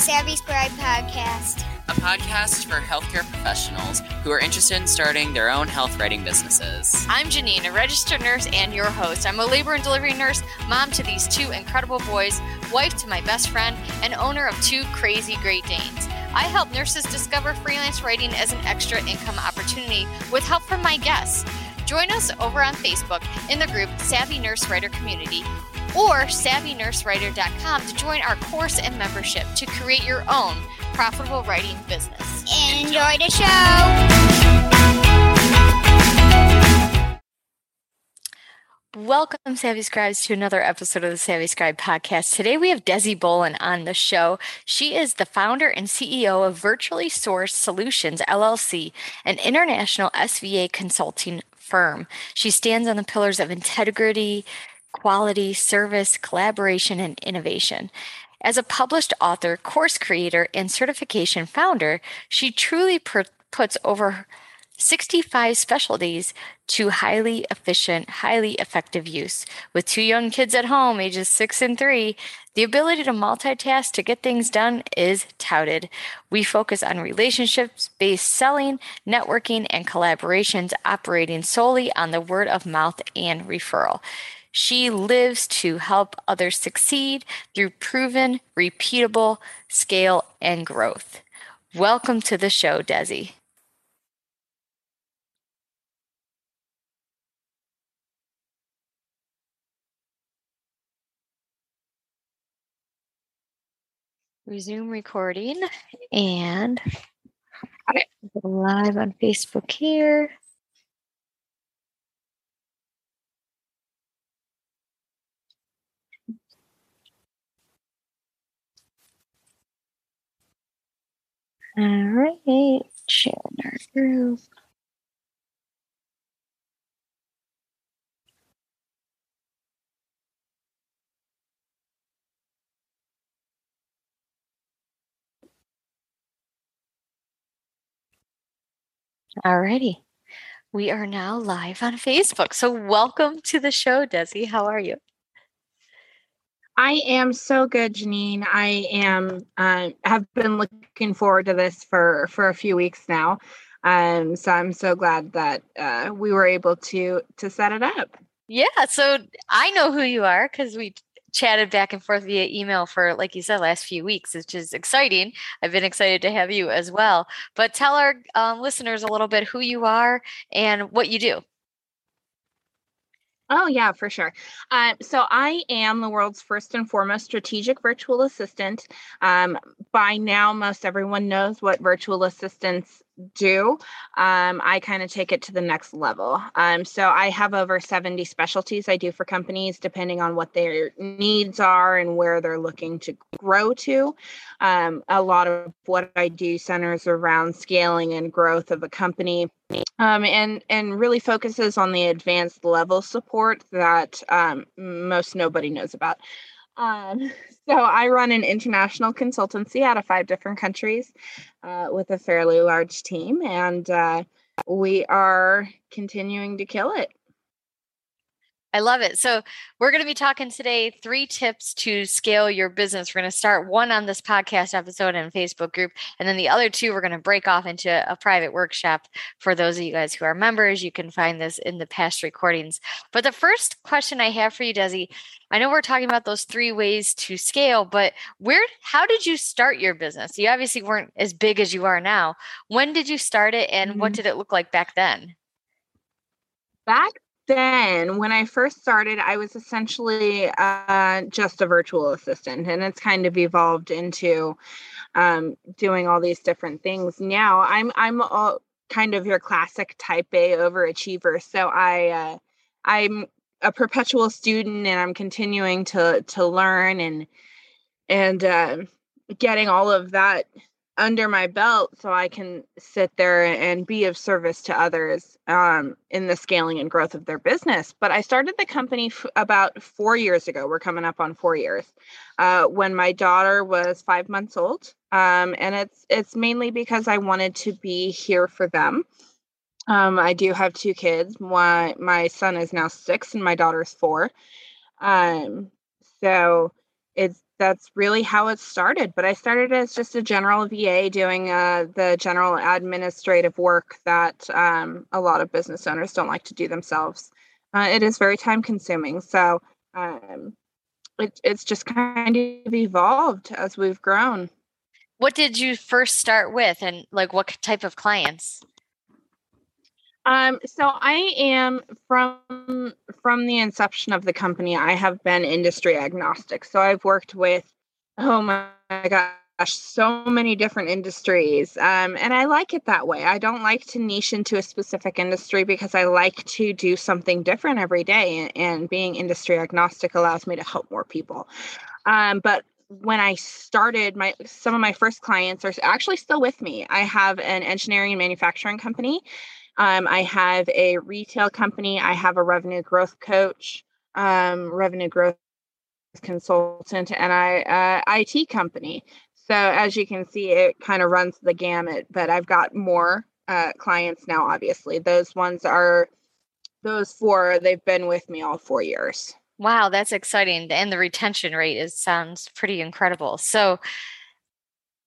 Savvy Scribe Podcast, a podcast for healthcare professionals who are interested in starting their own health writing businesses. I'm Janine, a registered nurse and your host. I'm a labor and delivery nurse, mom to these two incredible boys, wife to my best friend, and owner of two crazy Great Danes. I help nurses discover freelance writing as an extra income opportunity with help from my guests. Join us over on Facebook in the group Savvy Nurse Writer Community or savvynursewriter.com to join our course and membership to create your own profitable writing business. Enjoy the show. Welcome, Savvy Scribes, to another episode of the Savvy Scribe podcast. Today we have Desi Bolin on the show. She is the founder and CEO of Virtually Sourced Solutions, LLC, an international SVA consulting firm. She stands on the pillars of integrity, quality, service, collaboration, and innovation. As a published author, course creator, and certification founder, she truly per- puts over 65 specialties to highly efficient, highly effective use. With two young kids at home, ages six and three, the ability to multitask to get things done is touted. We focus on relationships based selling, networking, and collaborations operating solely on the word of mouth and referral. She lives to help others succeed through proven, repeatable scale and growth. Welcome to the show, Desi. Resume recording and live on Facebook here. All right, share our group. Alrighty. We are now live on Facebook. So welcome to the show, Desi. How are you? I am so good, Janine. I am uh, have been looking forward to this for for a few weeks now. Um, so I'm so glad that uh, we were able to to set it up. Yeah, so I know who you are because we chatted back and forth via email for, like you said, last few weeks, which is exciting. I've been excited to have you as well. But tell our um, listeners a little bit who you are and what you do. Oh, yeah, for sure. Uh, so I am the world's first and foremost strategic virtual assistant. Um, by now, most everyone knows what virtual assistants do, um, I kind of take it to the next level. Um, so I have over 70 specialties I do for companies, depending on what their needs are and where they're looking to grow to. Um, a lot of what I do centers around scaling and growth of a company. Um, and and really focuses on the advanced level support that um, most nobody knows about. Um, so I run an international consultancy out of five different countries uh, with a fairly large team, and uh, we are continuing to kill it. I love it. So, we're going to be talking today three tips to scale your business. We're going to start one on this podcast episode and Facebook group, and then the other two we're going to break off into a private workshop for those of you guys who are members. You can find this in the past recordings. But the first question I have for you, Desi, I know we're talking about those three ways to scale, but where, how did you start your business? You obviously weren't as big as you are now. When did you start it, and mm-hmm. what did it look like back then? Back then when i first started i was essentially uh, just a virtual assistant and it's kind of evolved into um, doing all these different things. Now i'm i'm all kind of your classic type a overachiever so i uh, i'm a perpetual student and I'm continuing to to learn and and uh, getting all of that under my belt so I can sit there and be of service to others um, in the scaling and growth of their business. But I started the company f- about four years ago. We're coming up on four years uh, when my daughter was five months old, um, and it's it's mainly because I wanted to be here for them. Um, I do have two kids. My my son is now six, and my daughter's four. Um, so it's that's really how it started. But I started as just a general VA doing uh, the general administrative work that um, a lot of business owners don't like to do themselves. Uh, it is very time consuming. So um, it, it's just kind of evolved as we've grown. What did you first start with and like what type of clients? Um, so I am from from the inception of the company. I have been industry agnostic. So I've worked with, oh my gosh, so many different industries, um, and I like it that way. I don't like to niche into a specific industry because I like to do something different every day. And, and being industry agnostic allows me to help more people. Um, but when I started, my some of my first clients are actually still with me. I have an engineering and manufacturing company um, I have a retail company. I have a revenue growth coach, um, revenue growth consultant, and I uh, IT company. So as you can see, it kind of runs the gamut. But I've got more uh, clients now. Obviously, those ones are those four. They've been with me all four years. Wow, that's exciting, and the retention rate is sounds pretty incredible. So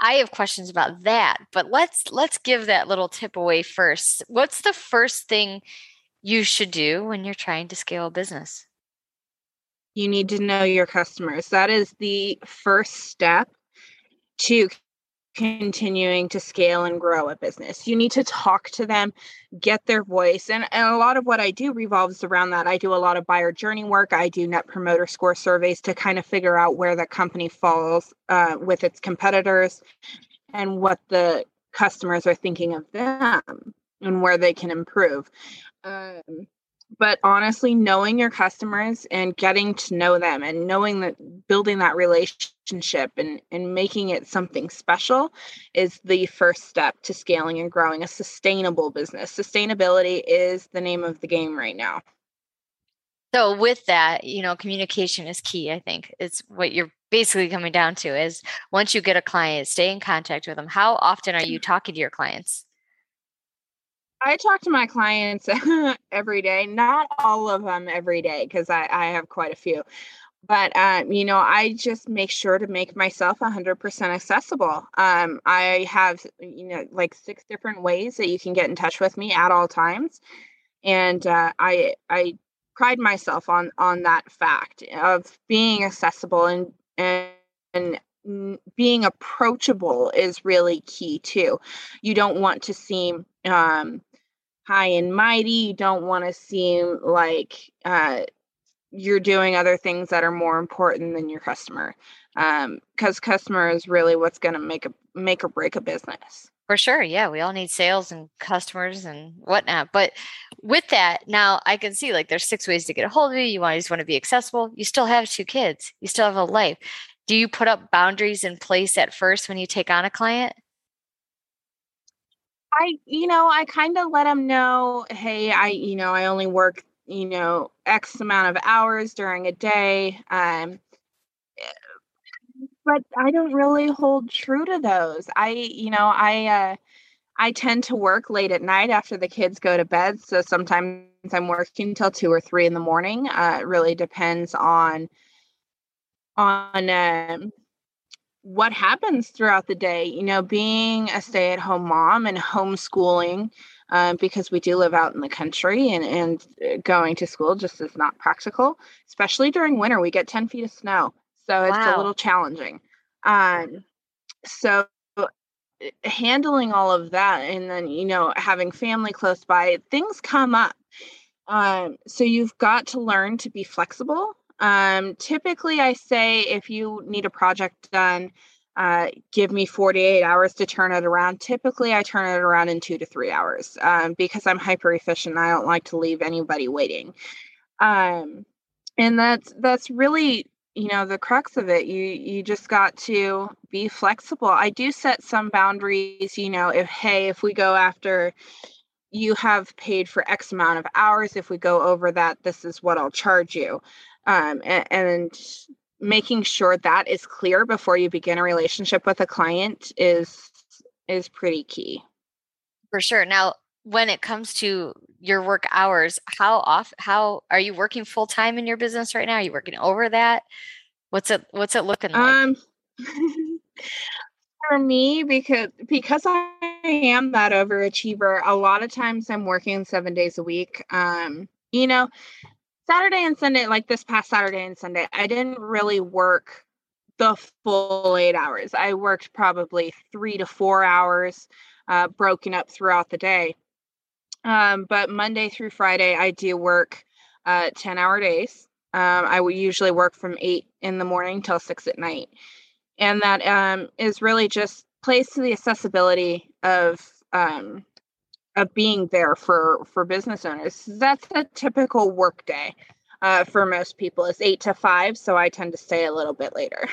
I have questions about that, but let's let's give that little tip away first. What's the first thing you should do when you're trying to scale a business? You need to know your customers. That is the first step to continuing to scale and grow a business. You need to talk to them, get their voice. And, and a lot of what I do revolves around that. I do a lot of buyer journey work. I do net promoter score surveys to kind of figure out where the company falls uh, with its competitors and what the customers are thinking of them and where they can improve. Um, but honestly knowing your customers and getting to know them and knowing that building that relationship and and making it something special is the first step to scaling and growing a sustainable business. Sustainability is the name of the game right now. So with that you know communication is key i think it's what you're basically coming down to is once you get a client stay in contact with them. How often are you mm. talking to your clients I talk to my clients every day, not all of them every day because I, I have quite a few. But, um, you know, I just make sure to make myself 100% accessible. Um, I have, you know, like six different ways that you can get in touch with me at all times. And uh, I, I pride myself on on that fact of being accessible and and, and being approachable is really key too. You don't want to seem um, high and mighty. You don't want to seem like uh, you're doing other things that are more important than your customer, because um, customer is really what's going to make a make or break a business. For sure, yeah, we all need sales and customers and whatnot. But with that, now I can see like there's six ways to get a hold of you. You always want to be accessible. You still have two kids. You still have a life. Do you put up boundaries in place at first when you take on a client? I, you know, I kind of let them know, hey, I, you know, I only work, you know, X amount of hours during a day. Um, but I don't really hold true to those. I, you know, I, uh, I tend to work late at night after the kids go to bed. So sometimes I'm working till two or three in the morning. Uh, it really depends on, on, um, what happens throughout the day. You know, being a stay at home mom and homeschooling, um, because we do live out in the country and, and uh, going to school just is not practical, especially during winter. We get 10 feet of snow. So it's wow. a little challenging. Um, so uh, handling all of that and then, you know, having family close by, things come up. Um, so you've got to learn to be flexible um, typically, I say if you need a project done, uh, give me 48 hours to turn it around. Typically, I turn it around in two to three hours um, because I'm hyper efficient. I don't like to leave anybody waiting. Um, and that's that's really you know the crux of it you you just got to be flexible i do set some boundaries you know if hey if we go after you have paid for x amount of hours if we go over that this is what i'll charge you um, and, and making sure that is clear before you begin a relationship with a client is is pretty key for sure now when it comes to your work hours, how off how are you working full time in your business right now? Are you working over that? What's it what's it looking like? Um for me because because I am that overachiever, a lot of times I'm working 7 days a week. Um you know, Saturday and Sunday like this past Saturday and Sunday, I didn't really work the full 8 hours. I worked probably 3 to 4 hours uh, broken up throughout the day um, but Monday through Friday, I do work uh, 10 hour days. Um, I would usually work from eight in the morning till six at night. And that um, is really just plays to the accessibility of um, of being there for for business owners. That's a typical work day uh, for most people. It's eight to five, so I tend to stay a little bit later.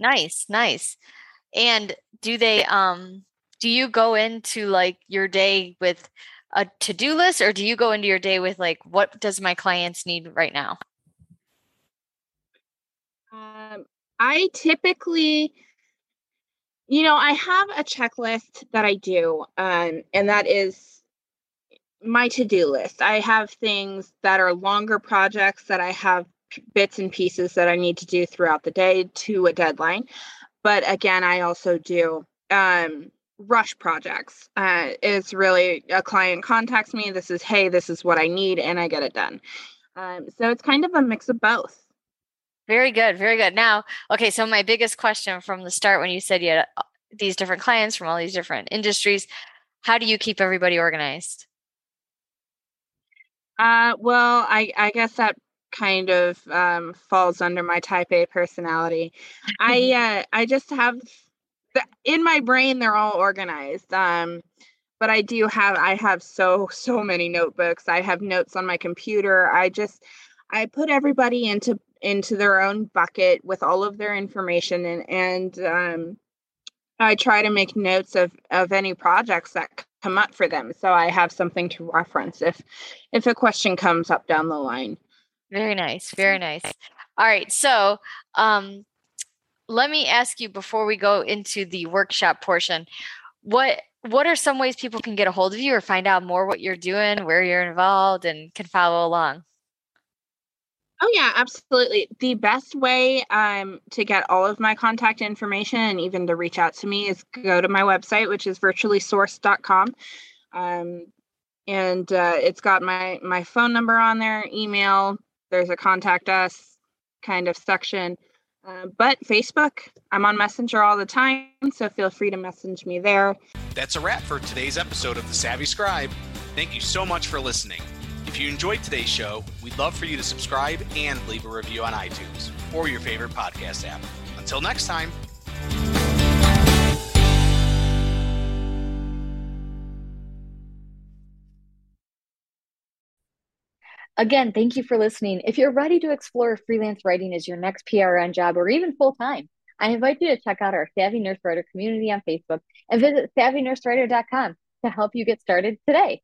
Nice, nice. And do they um do you go into like your day with a to-do list or do you go into your day with like what does my clients need right now um, i typically you know i have a checklist that i do um, and that is my to-do list. I have things that are longer projects that i have bits and pieces that i need to do throughout the day to a deadline but again i also do um, rush projects. Uh, is really a client contacts me this is hey this is what i need and i get it done. Um, so it's kind of a mix of both very good very good. Now okay so my biggest question from the start when you said you had uh, these different clients from all these different industries how do you keep everybody organized? Uh, well I, I guess that kind of um, falls under my type a personality. I uh, i just have in my brain they're all organized um but i do have i have so so many notebooks. I have notes on my computer. I just i put everybody into into their own bucket with all of their information and and um i try to make notes of of any projects that come up for them so i have something to reference if if a question comes up down the line. Very nice very nice. All right so um let me ask you before we go into the workshop portion what what are some ways people can get a hold of you or find out more what you're doing where you're involved and can follow along oh yeah absolutely the best way um, to get all of my contact information and even to reach out to me is go to my website which is virtuallysourced.com um, and uh, it's got my my phone number on there email there's a contact us kind of section uh, but Facebook, I'm on Messenger all the time, so feel free to message me there. That's a wrap for today's episode of The Savvy Scribe. Thank you so much for listening. If you enjoyed today's show, we'd love for you to subscribe and leave a review on iTunes or your favorite podcast app. Until next time. Again, thank you for listening. If you're ready to explore freelance writing as your next PRN job or even full time, I invite you to check out our Savvy Nurse Writer community on Facebook and visit savvynursewriter.com to help you get started today.